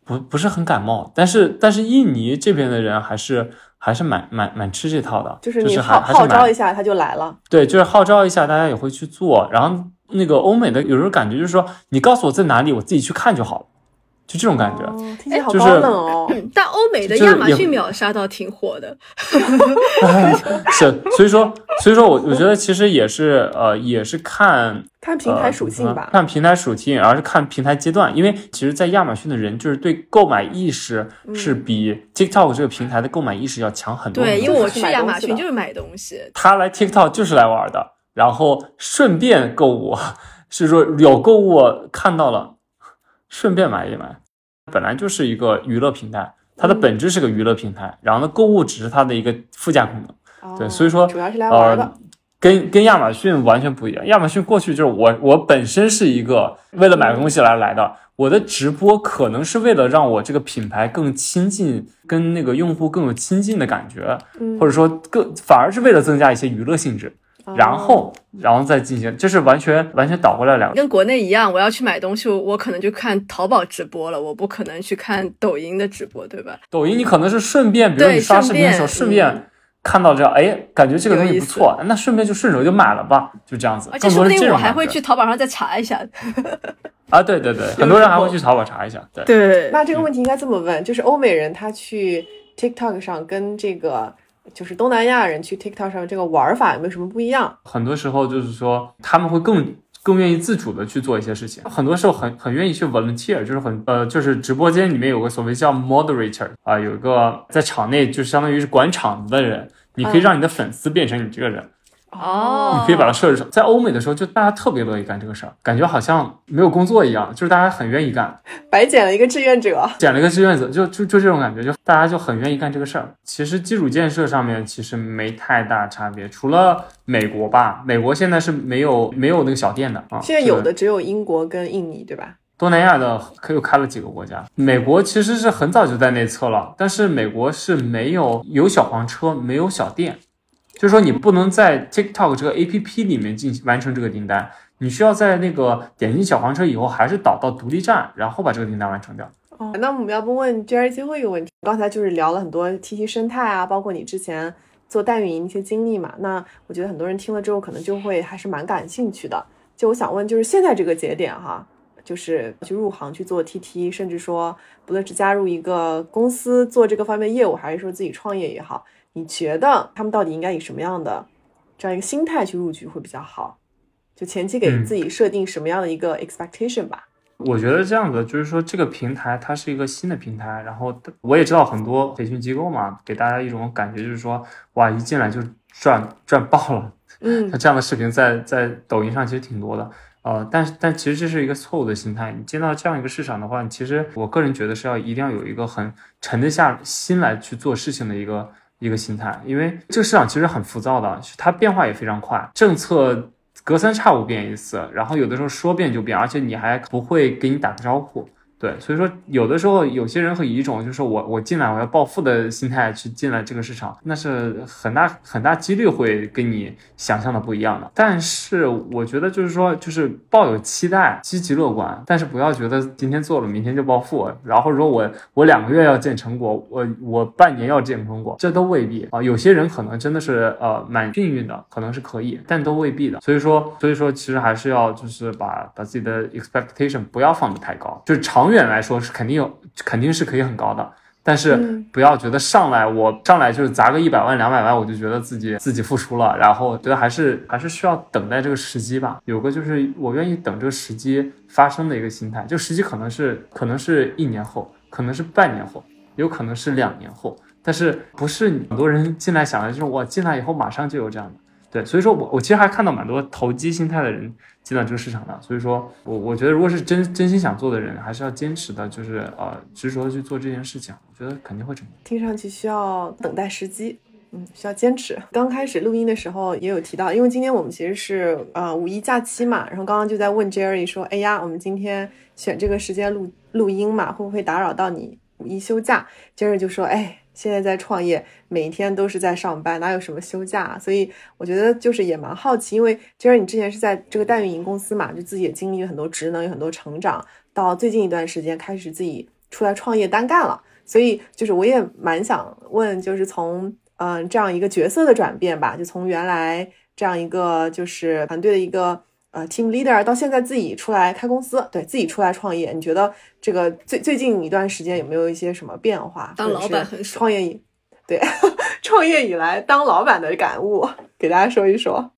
不不是很感冒，但是但是印尼这边的人还是还是蛮蛮蛮吃这套的，就是是你号号召一下，他就来了。对，就是号召一下，大家也会去做。然后那个欧美的有时候感觉就是说，你告诉我在哪里，我自己去看就好了，就这种感觉。哦，听起来好就是高冷哦。嗯但欧美的亚马逊秒杀倒挺火的，是，所以说，所以说我我觉得其实也是呃，也是看看平台属性呃吧。看平台属性，而是看平台阶段。因为其实，在亚马逊的人就是对购买意识是比 TikTok 这个平台的购买意识要强很多。对，因为我去亚马逊就是买东西，他来 TikTok 就是来玩的，然后顺便购物，是说有购物看到了，顺便买一买。本来就是一个娱乐平台，它的嗯本质是个娱乐平台，然后呢，购物只是它的一个附加功能。对，哦所以说主要是来玩的呃。跟跟亚马逊完全不一样。亚马逊过去就是我我本身是一个为了买东西来来的，我的直播可能是为了让我这个品牌更亲近，跟那个用户更有亲近的感觉，嗯或者说更反而是为了增加一些娱乐性质，哦然后然后再进行，就是完全完全倒过来两个。跟国内一样，我要去买东西，我可能就看淘宝直播了，我不可能去看抖音的直播，对吧？抖音你可能是顺便，比如对你刷视频的时候顺顺便便。看到这样，哎，感觉这个东西不错，那顺便就顺手就买了吧，就这样子。而且说不定我还会去淘宝上再查一下。啊，对对对，很多人还会去淘宝查一下，对。对那这个问题应该这么问，就是欧美人他去 TikTok 上跟这个就是东南亚人去 TikTok 上这个玩法有没有什么不一样？很多时候就是说他们会更更愿意自主的去做一些事情，很多时候很很愿意去 volunteer，就是很呃就是直播间里面有个所谓叫 moderator 啊、有一个在场内就相当于是管场子的人，你可以嗯让你的粉丝变成你这个人，哦你可以把它设置成。在欧美的时候，就大家特别乐意干这个事儿，感觉好像没有工作一样，就是大家很愿意干。白捡了一个志愿者。捡了一个志愿者，就就就这种感觉，就大家就很愿意干这个事儿。其实基础建设上面其实没太大差别，除了美国吧，美国现在是没有没有那个小店的啊。现在有的只有英国跟印尼，对吧？东南亚的可又开了几个国家，美国其实是很早就在内测了，但是美国是没有有小黄车，没有小店，就是说你不能在 TikTok 这个 APP 里面进行完成这个订单，你需要在那个点击小黄车以后，还是导到独立站，然后把这个订单完成掉。哦，那我们要不问 Jerry 最后一个问题？刚才就是聊了很多 TT 生态啊，包括你之前做代运营一些经历嘛。那我觉得很多人听了之后，可能就会还是蛮感兴趣的。就我想问，就是现在这个节点哈，就是去入行去做 TT，甚至说不论是加入一个公司做这个方面业务，还是说自己创业也好，你觉得他们到底应该以什么样的这样一个心态去入局会比较好？就前期给嗯自己设定什么样的一个 expectation 吧？我觉得这样子就是说，这个平台它是一个新的平台，然后我也知道很多培训机构嘛，给大家一种感觉就是说，哇，一进来就赚赚爆了。嗯像这样的视频在在抖音上其实挺多的。呃，但是但其实这是一个错误的心态。你进到这样一个市场的话，其实我个人觉得是要一定要有一个很沉得下心来去做事情的一个一个心态，因为这个市场其实很浮躁的，它变化也非常快，政策隔三差五变一次，然后有的时候说变就变，而且你还不会给你打个招呼。对，所以说有的时候有些人会以一种就是我我进来我要暴富的心态去进来这个市场，那是很大很大几率会跟你想象的不一样的。但是我觉得就是说就是抱有期待，积极乐观，但是不要觉得今天做了明天就暴富，然后说我我两个月要见成果，我我半年要见成果，这都未必啊。有些人可能真的是呃蛮幸运的，可能是可以，但都未必的。所以说所以说其实还是要就是把把自己的 expectation 不要放得太高，就是长。长远来说是肯定有，肯定是可以很高的，但是不要觉得上来我上来就是砸个一百万两百万，我就觉得自己自己付出了，然后觉得还是还是需要等待这个时机吧。有个就是我愿意等这个时机发生的一个心态，就时机可能是可能是一年后，可能是半年后，有可能是两年后，但是不是很多人进来想的就是我进来以后马上就有这样的。对，所以说我我其实还看到蛮多投机心态的人进到这个市场的，所以说我我觉得如果是真真心想做的人，还是要坚持的，就是呃执着的去做这件事情，我觉得肯定会成功。听上去需要等待时机，嗯，需要坚持。刚开始录音的时候也有提到，因为今天我们其实是呃五一假期嘛，然后刚刚就在问 Jerry 说，哎呀，我们今天选这个时间录录音嘛，会不会打扰到你五一休假？Jerry 就说，哎。现在在创业，每一天都是在上班，哪有什么休假？所以我觉得就是也蛮好奇，因为既然你之前是在这个代运营公司嘛，就自己也经历了很多职能，有很多成长，到最近一段时间开始自己出来创业单干了。所以就是我也蛮想问，就是从嗯这样一个角色的转变吧，就从原来这样一个就是团队的一个。呃，team leader 到现在自己出来开公司，对自己出来创业，你觉得这个最最近一段时间有没有一些什么变化？当老板很创业以对 创业以来当老板的感悟，给大家说一说。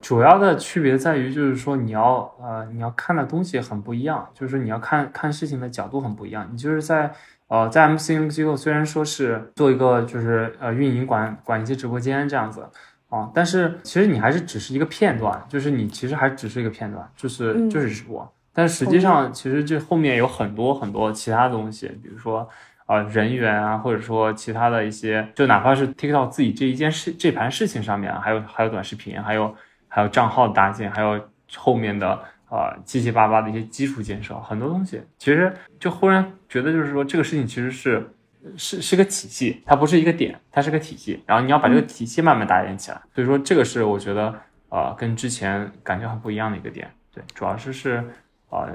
主要的区别在于，就是说你要呃你要看的东西很不一样，就是你要看看事情的角度很不一样。你就是在呃在 MCN 机构，虽然说是做一个就是呃运营管管一些直播间这样子。啊，但是其实你还是只是一个片段，就是你其实还只是一个片段，就是就是直播，但实际上其实这后面有很多很多其他东西，比如说啊人员啊，或者说其他的一些，就哪怕是 TikTok 自己这一件事这盘事情上面，还有还有短视频，还有还有账号搭建，还有后面的啊七七八八的一些基础建设，很多东西，其实就忽然觉得就是说这个事情其实是。是是个体系，它不是一个点，它是个体系。然后你要把这个体系慢慢搭建起来。所以说这个是我觉得呃跟之前感觉很不一样的一个点。对，主要是是呃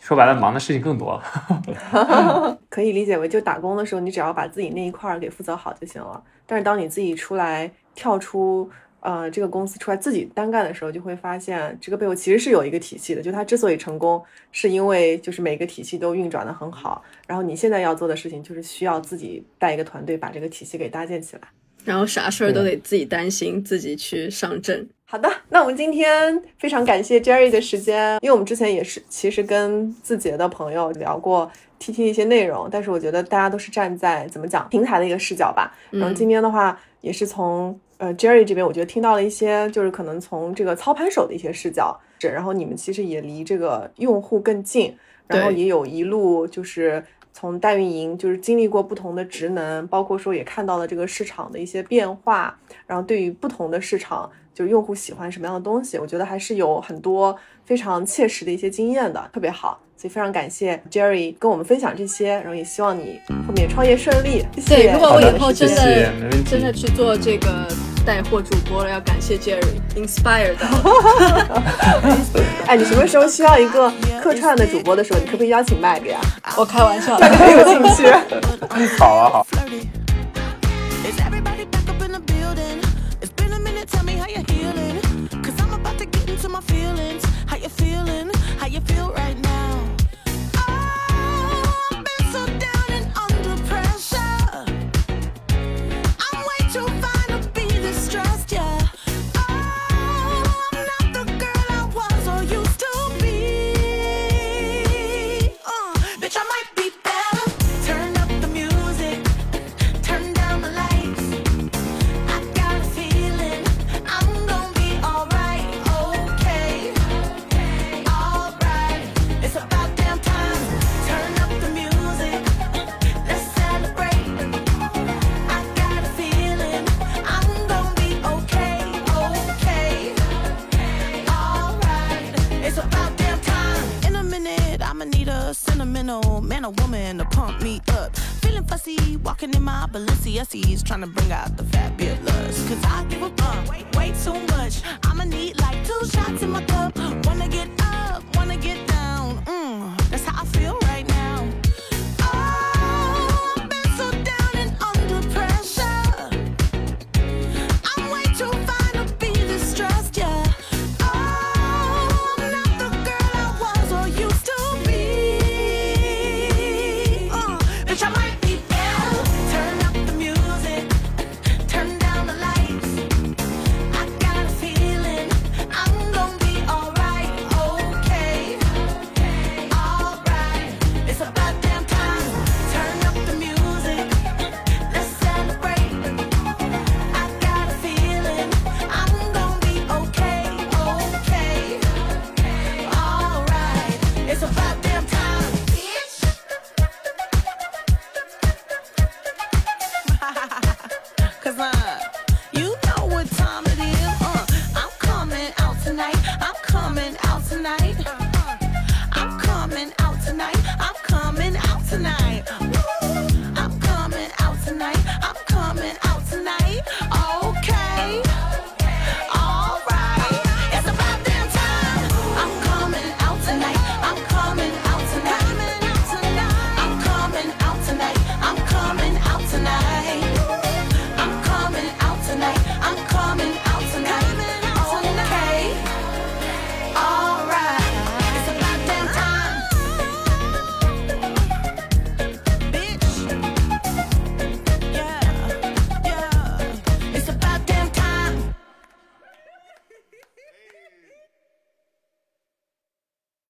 说白了忙的事情更多了。可以理解为就打工的时候，你只要把自己那一块儿给负责好就行了。但是当你自己出来跳出。呃，这个公司出来自己单干的时候，就会发现这个背后其实是有一个体系的。就它之所以成功，是因为就是每个体系都运转的很好。然后你现在要做的事情，就是需要自己带一个团队，把这个体系给搭建起来。然后啥事儿都得自己担心，自己去上阵。好的，那我们今天非常感谢 Jerry 的时间，因为我们之前也是其实跟字节的朋友聊过 TT 一些内容，但是我觉得大家都是站在怎么讲平台的一个视角吧。然后今天的话，也是从。呃，Jerry 这边我觉得听到了一些，就是可能从这个操盘手的一些视角，然后你们其实也离这个用户更近，然后也有一路就是从代运营，就是经历过不同的职能，包括说也看到了这个市场的一些变化，然后对于不同的市场，就是用户喜欢什么样的东西，我觉得还是有很多非常切实的一些经验的，特别好。所以非常感谢 Jerry 跟我们分享这些，然后也希望你后面创业顺利。对，如果我以后真的真的去做这个带货主播了，要感谢 Jerry，inspired。哎，你什么时候需要一个客串的主播的时候，你可不可以邀请麦哥呀？我开玩笑的，没有兴趣。好啊，好。Tell me how you're healing. Cause I'm about to get into my feelings. How you feeling? How you feel?